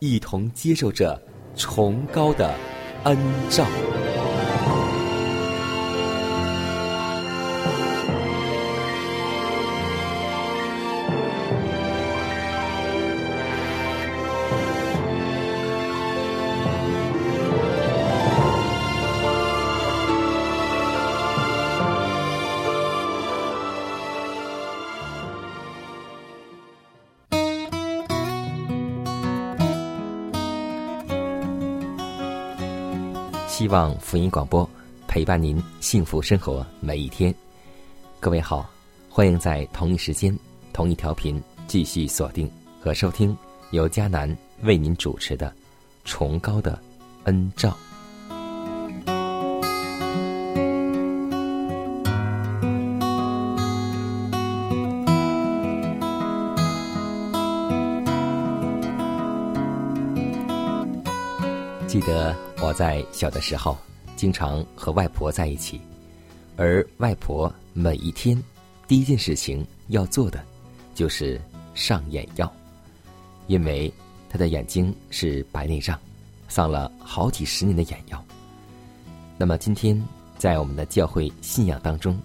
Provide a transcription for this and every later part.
一同接受着崇高的恩照。希望福音广播陪伴您幸福生活每一天。各位好，欢迎在同一时间、同一调频继续锁定和收听由迦南为您主持的《崇高的恩照》。我在小的时候，经常和外婆在一起，而外婆每一天第一件事情要做的就是上眼药，因为她的眼睛是白内障，上了好几十年的眼药。那么今天在我们的教会信仰当中，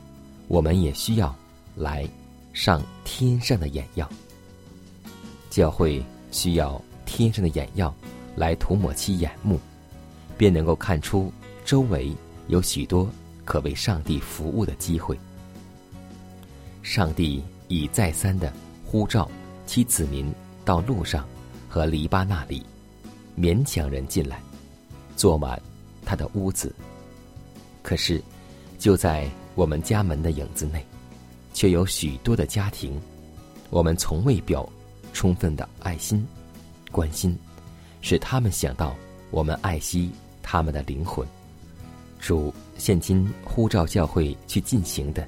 我们也需要来上天上的眼药。教会需要天上的眼药。来涂抹其眼目，便能够看出周围有许多可为上帝服务的机会。上帝已再三的呼召其子民到路上和篱笆那里，勉强人进来，坐满他的屋子。可是，就在我们家门的影子内，却有许多的家庭，我们从未表充分的爱心、关心。使他们想到我们爱惜他们的灵魂。主现今呼召教会去进行的，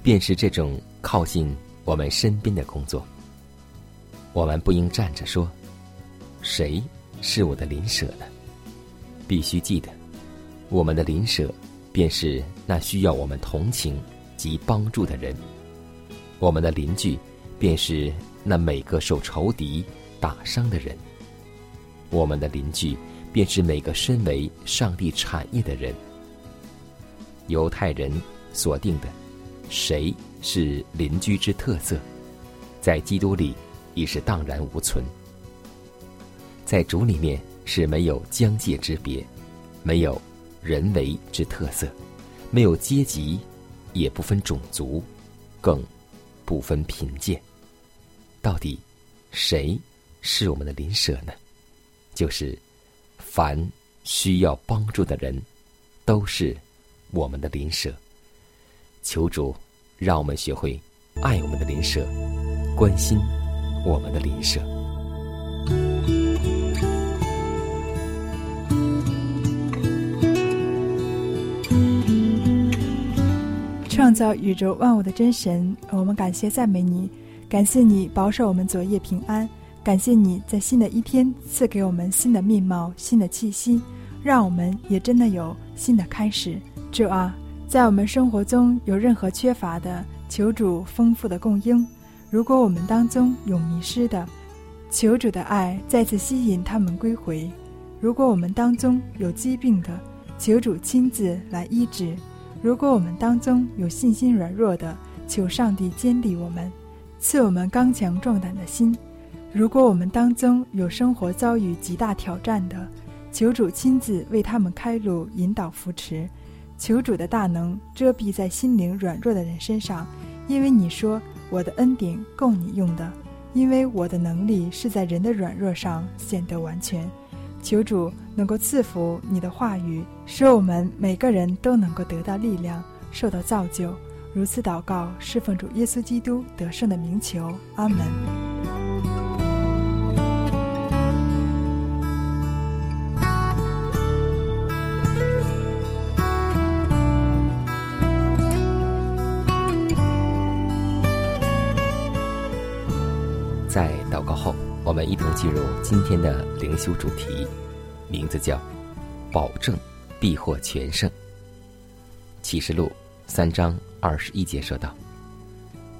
便是这种靠近我们身边的工作。我们不应站着说：“谁是我的邻舍呢？”必须记得，我们的邻舍便是那需要我们同情及帮助的人。我们的邻居便是那每个受仇敌打伤的人。我们的邻居，便是每个身为上帝产业的人。犹太人所定的，谁是邻居之特色，在基督里已是荡然无存。在主里面是没有疆界之别，没有人为之特色，没有阶级，也不分种族，更不分贫贱。到底谁是我们的邻舍呢？就是，凡需要帮助的人，都是我们的邻舍。求主让我们学会爱我们的邻舍，关心我们的邻舍。创造宇宙万物的真神，我们感谢赞美你，感谢你保守我们昨夜平安。感谢你在新的一天赐给我们新的面貌、新的气息，让我们也真的有新的开始。主啊，在我们生活中有任何缺乏的，求主丰富的供应；如果我们当中有迷失的，求主的爱再次吸引他们归回；如果我们当中有疾病的，求主亲自来医治；如果我们当中有信心软弱的，求上帝坚立我们，赐我们刚强壮胆的心；如果我们当中有生活遭遇极大挑战的，求主亲自为他们开路、引导、扶持。求主的大能遮蔽在心灵软弱的人身上，因为你说我的恩典够你用的，因为我的能力是在人的软弱上显得完全。求主能够赐福你的话语，使我们每个人都能够得到力量，受到造就。如此祷告，侍奉主耶稣基督得胜的名求，阿门。一同进入今天的灵修主题，名字叫“保证必获全胜”。启示录三章二十一节说道：“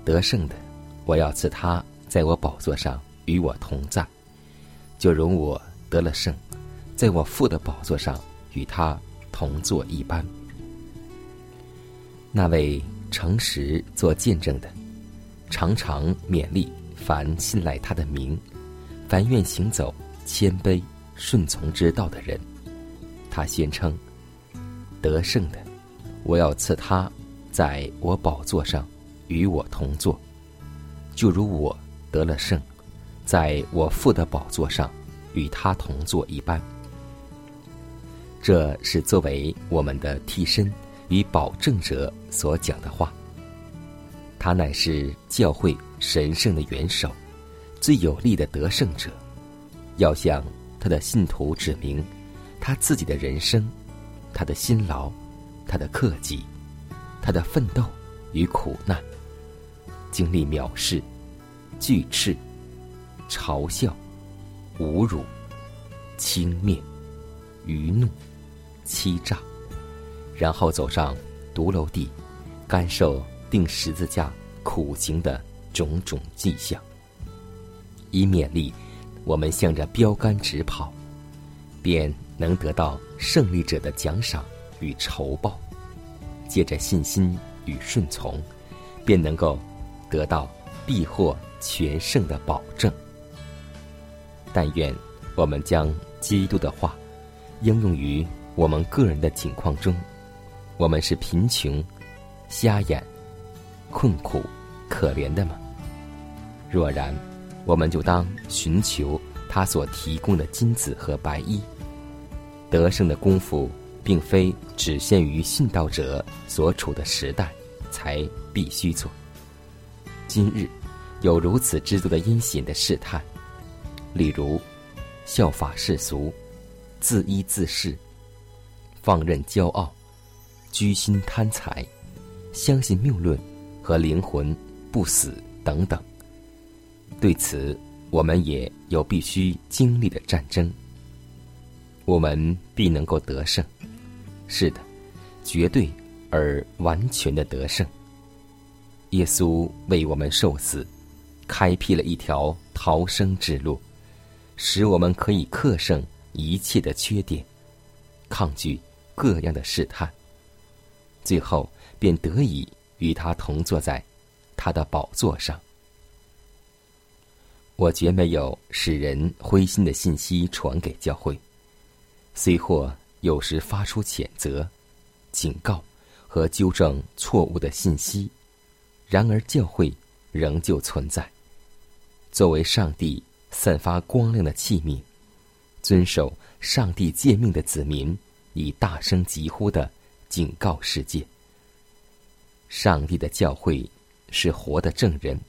得胜的，我要赐他在我宝座上与我同在，就容我得了胜，在我父的宝座上与他同坐一般。”那位诚实做见证的，常常勉励。凡信赖他的名，凡愿行走谦卑顺从之道的人，他宣称得胜的，我要赐他在我宝座上与我同坐，就如我得了胜，在我父的宝座上与他同坐一般。这是作为我们的替身与保证者所讲的话。他乃是教会神圣的元首，最有力的得胜者，要向他的信徒指明他自己的人生，他的辛劳，他的克己，他的奋斗与苦难，经历藐视、拒斥、嘲笑、侮辱、轻蔑、愚怒、欺诈，然后走上独楼地，感受。定十字架苦行的种种迹象，以勉励我们向着标杆直跑，便能得到胜利者的奖赏与酬报；借着信心与顺从，便能够得到必获全胜的保证。但愿我们将基督的话应用于我们个人的境况中。我们是贫穷、瞎眼。困苦、可怜的吗？若然，我们就当寻求他所提供的金子和白衣。得胜的功夫，并非只限于信道者所处的时代才必须做。今日有如此之多的阴险的试探，例如效法世俗、自依自恃、放任骄傲、居心贪财、相信谬论。和灵魂不死等等，对此我们也有必须经历的战争。我们必能够得胜，是的，绝对而完全的得胜。耶稣为我们受死，开辟了一条逃生之路，使我们可以克胜一切的缺点，抗拒各样的试探，最后便得以。与他同坐在他的宝座上，我绝没有使人灰心的信息传给教会。虽或有时发出谴责、警告和纠正错误的信息，然而教会仍旧存在，作为上帝散发光亮的器皿，遵守上帝诫命的子民，以大声疾呼的警告世界。上帝的教诲是活的证人，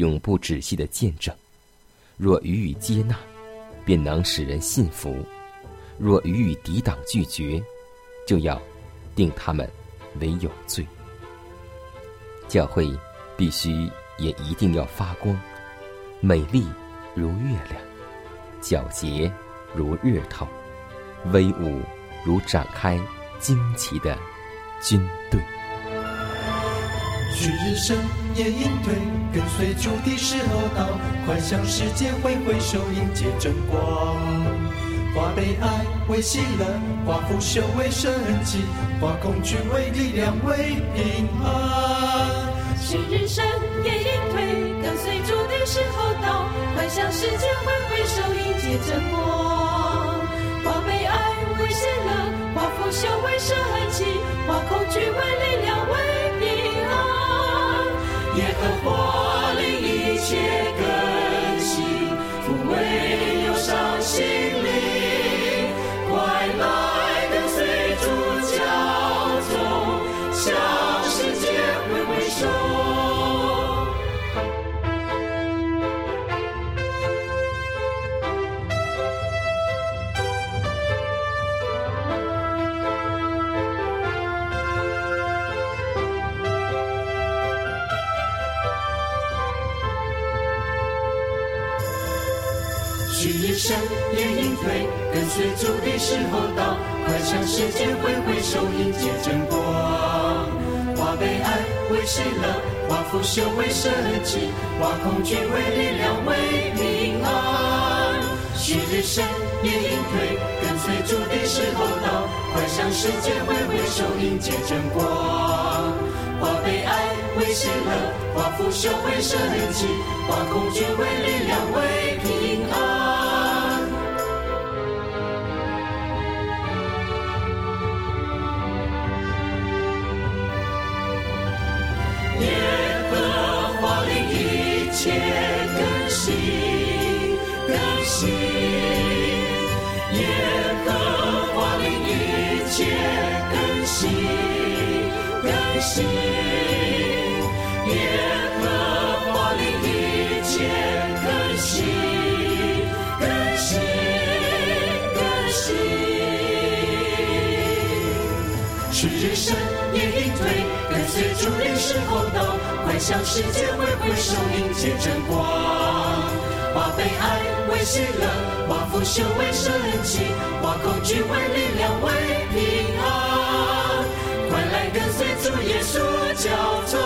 永不止息的见证。若予以接纳，便能使人信服；若予以抵挡拒绝，就要定他们为有罪。教会必须也一定要发光，美丽如月亮，皎洁如日头，威武如展开旌旗的军队。旭日升夜隐退，跟随主的时候到，快向世界挥挥手，迎接真光。化悲哀为喜乐，化腐朽为神奇，化恐惧为力量，为平安。是日升夜隐退，跟随主的时候到，快向世界挥挥手，迎接真光。化悲哀为喜乐，化腐朽为神奇，化恐惧为力量，为。耶和华令一切更新，抚慰忧伤心灵，快来跟随主教宗，向世界挥挥手。跟随主的时候到，快向世界挥挥手，迎接真光。化悲哀为喜乐，化腐朽为神迹，化恐惧为力量，为平安。旭日升，夜隐退，跟随主的时候到，快向世界挥挥手，迎接真光。化悲哀为喜乐，化腐朽为神迹，化恐惧为力量，为跟随主耶稣教宗，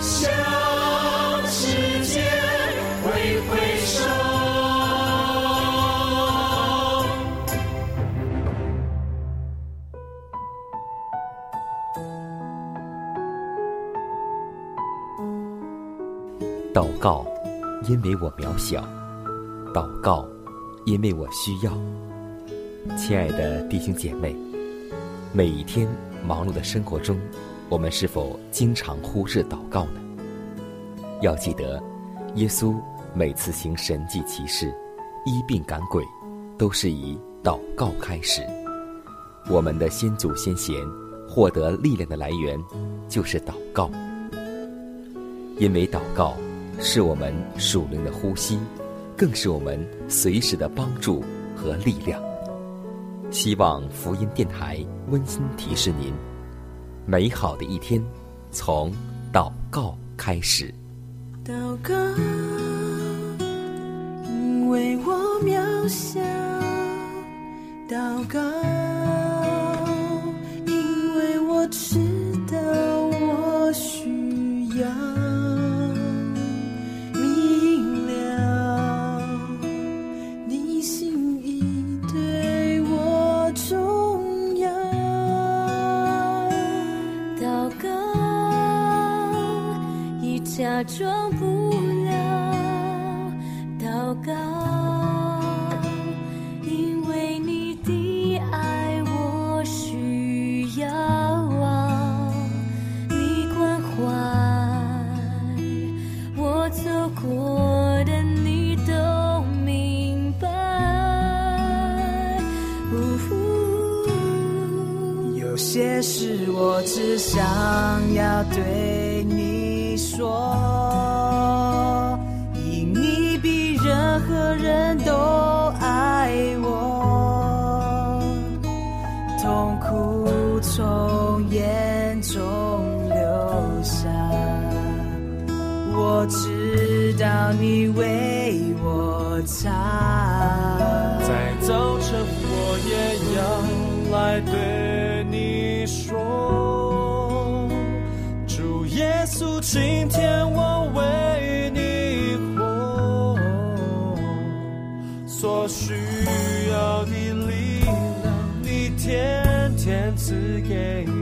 向世界挥挥手。祷告，因为我渺小；祷告，因为我需要。亲爱的弟兄姐妹，每一天忙碌的生活中，我们是否经常忽视祷告呢？要记得，耶稣每次行神迹奇事、医病赶鬼，都是以祷告开始。我们的先祖先贤获得力量的来源，就是祷告。因为祷告是我们属灵的呼吸，更是我们随时的帮助和力量。希望福音电台温馨提示您：美好的一天从祷告开始。祷告，因为我渺小；祷告，因为我知所需要你力量，你天天赐给我，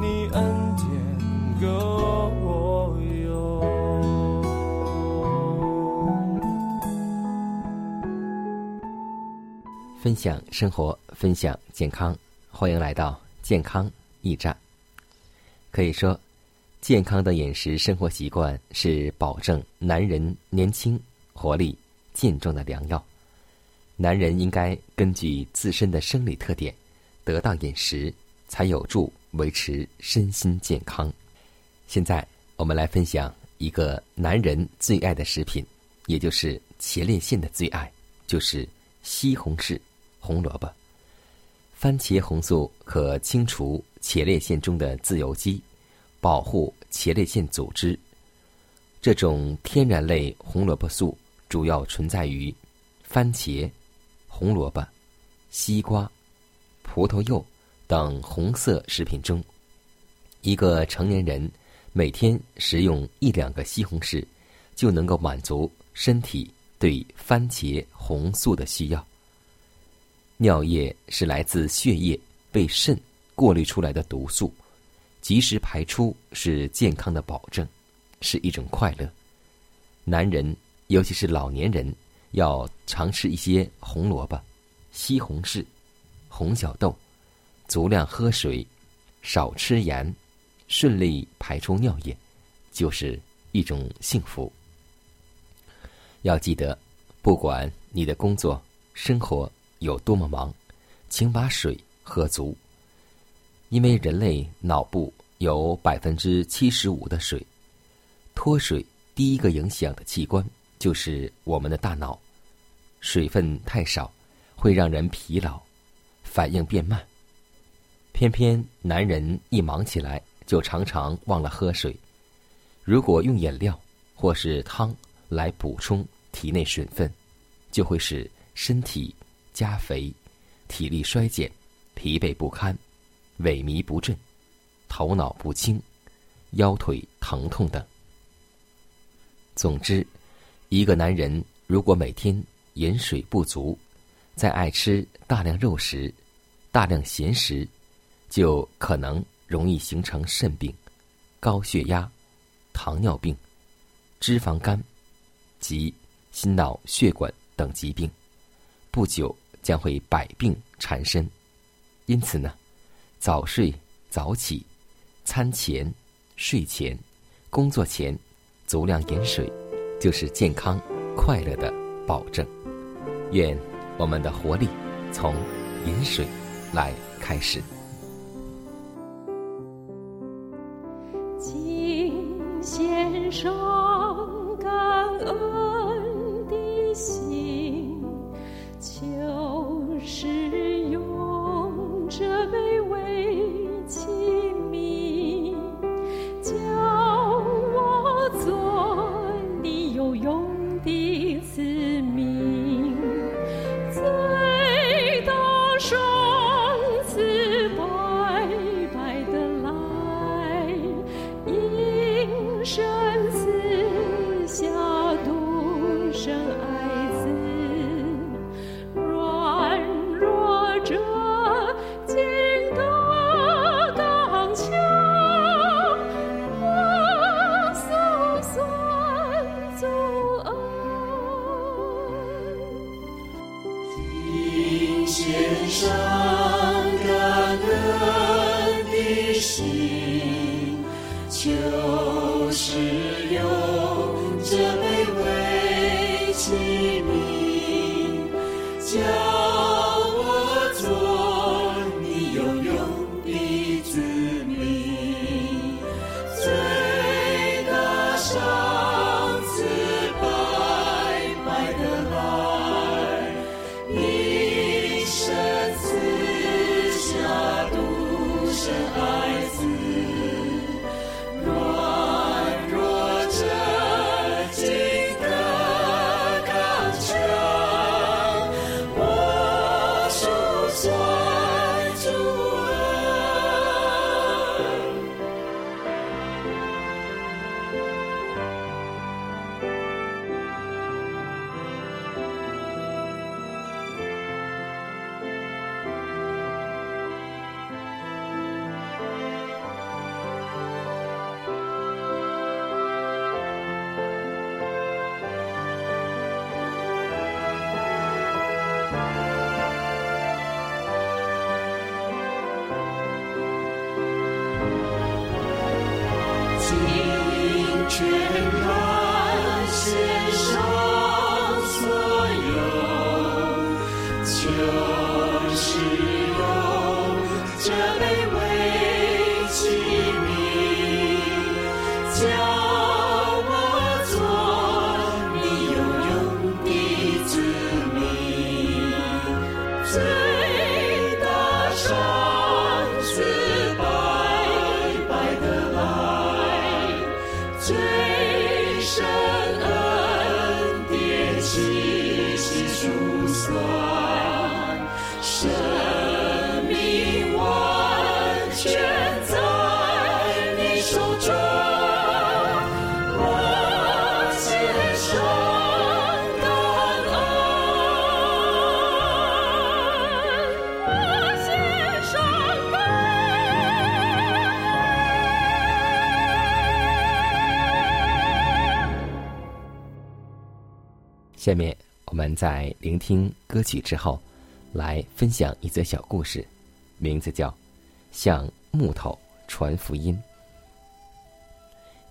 你恩典够我用。分享生活，分享健康，欢迎来到健康驿站。可以说，健康的饮食生活习惯是保证男人年轻、活力。健壮的良药，男人应该根据自身的生理特点，得当饮食，才有助维持身心健康。现在，我们来分享一个男人最爱的食品，也就是前列腺的最爱，就是西红柿、红萝卜。番茄红素可清除前列腺中的自由基，保护前列腺组织。这种天然类红萝卜素。主要存在于番茄、红萝卜、西瓜、葡萄柚等红色食品中。一个成年人每天食用一两个西红柿，就能够满足身体对番茄红素的需要。尿液是来自血液被肾过滤出来的毒素，及时排出是健康的保证，是一种快乐。男人。尤其是老年人，要常吃一些红萝卜、西红柿、红小豆，足量喝水，少吃盐，顺利排出尿液，就是一种幸福。要记得，不管你的工作生活有多么忙，请把水喝足，因为人类脑部有百分之七十五的水，脱水第一个影响的器官。就是我们的大脑，水分太少，会让人疲劳，反应变慢。偏偏男人一忙起来，就常常忘了喝水。如果用饮料或是汤来补充体内水分，就会使身体加肥，体力衰减，疲惫不堪，萎靡不振，头脑不清，腰腿疼痛等。总之。一个男人如果每天饮水不足，再爱吃大量肉食、大量咸食，就可能容易形成肾病、高血压、糖尿病、脂肪肝及心脑血管等疾病，不久将会百病缠身。因此呢，早睡早起，餐前、睡前、工作前，足量饮水。就是健康快乐的保证。愿我们的活力从饮水来开始。金先生，感恩。下面我们在聆听歌曲之后，来分享一则小故事，名字叫《向木头传福音》。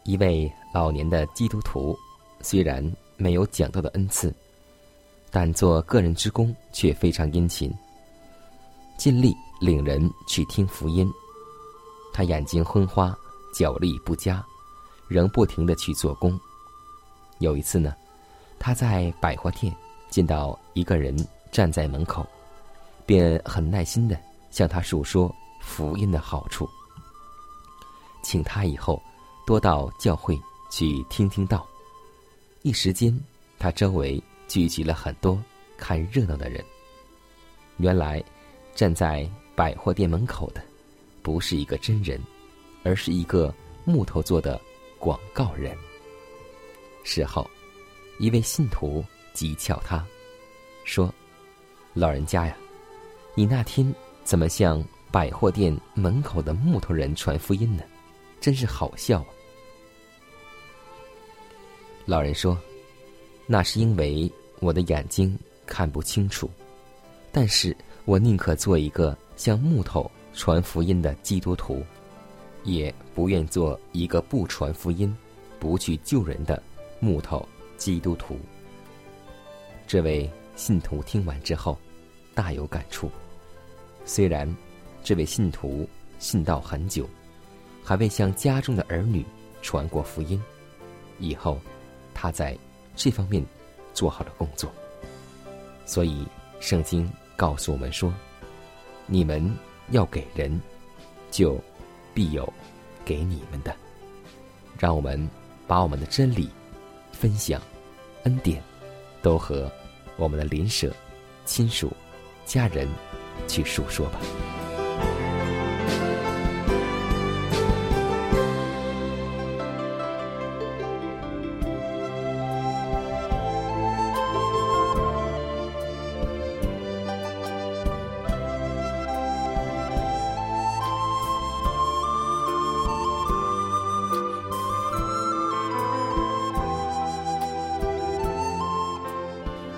一位老年的基督徒，虽然没有讲道的恩赐，但做个人之工却非常殷勤，尽力领人去听福音。他眼睛昏花，脚力不佳，仍不停的去做工。有一次呢，他在百货店见到一个人站在门口，便很耐心的向他述说福音的好处，请他以后多到教会去听听道。一时间，他周围聚集了很多看热闹的人。原来，站在百货店门口的，不是一个真人，而是一个木头做的广告人。事后，一位信徒讥诮他，说：“老人家呀，你那天怎么向百货店门口的木头人传福音呢？真是好笑啊！”老人说：“那是因为我的眼睛看不清楚，但是我宁可做一个向木头传福音的基督徒，也不愿做一个不传福音、不去救人的木头基督徒。”这位信徒听完之后，大有感触。虽然这位信徒信道很久，还未向家中的儿女传过福音，以后他在这方面做好了工作。所以，圣经告诉我们说：“你们要给人，就必有给你们的。”让我们把我们的真理分享、恩典，都和我们的邻舍、亲属、家人去述说吧。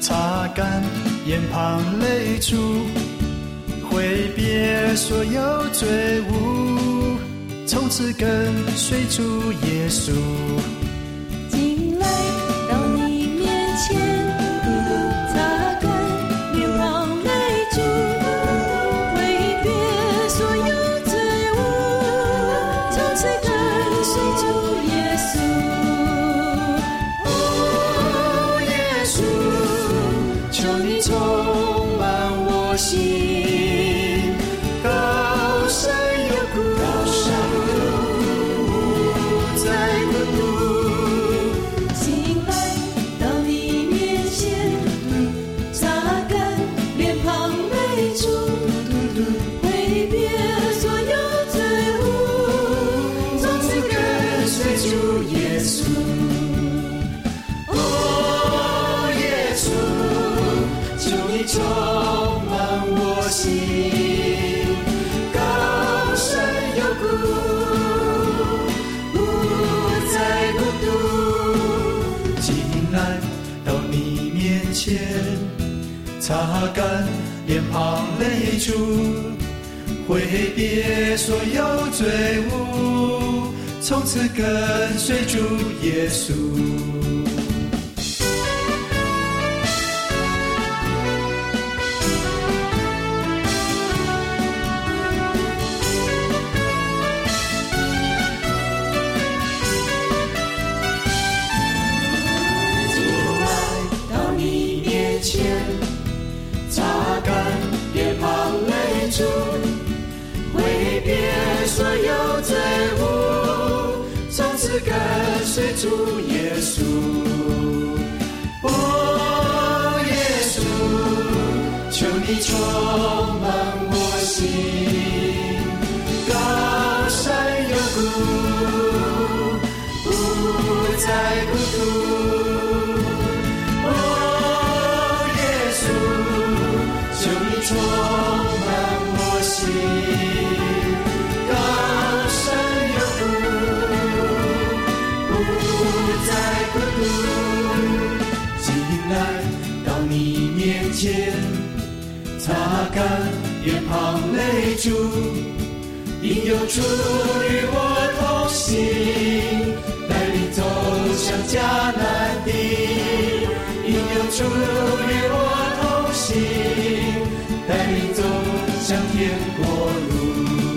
擦干眼旁泪珠，挥别所有罪恶，从此跟随主耶稣。求你充满我心，干脸庞泪珠，挥别所有罪恶，从此跟随主耶稣。跟随主耶稣。哦，耶稣，求你充满我心，高山有谷，不再孤独。哦，耶稣，求你充满我心，擦干眼旁泪珠，应有主与我同行，带你走向迦南地。应有主与我同行，带你走向天国路。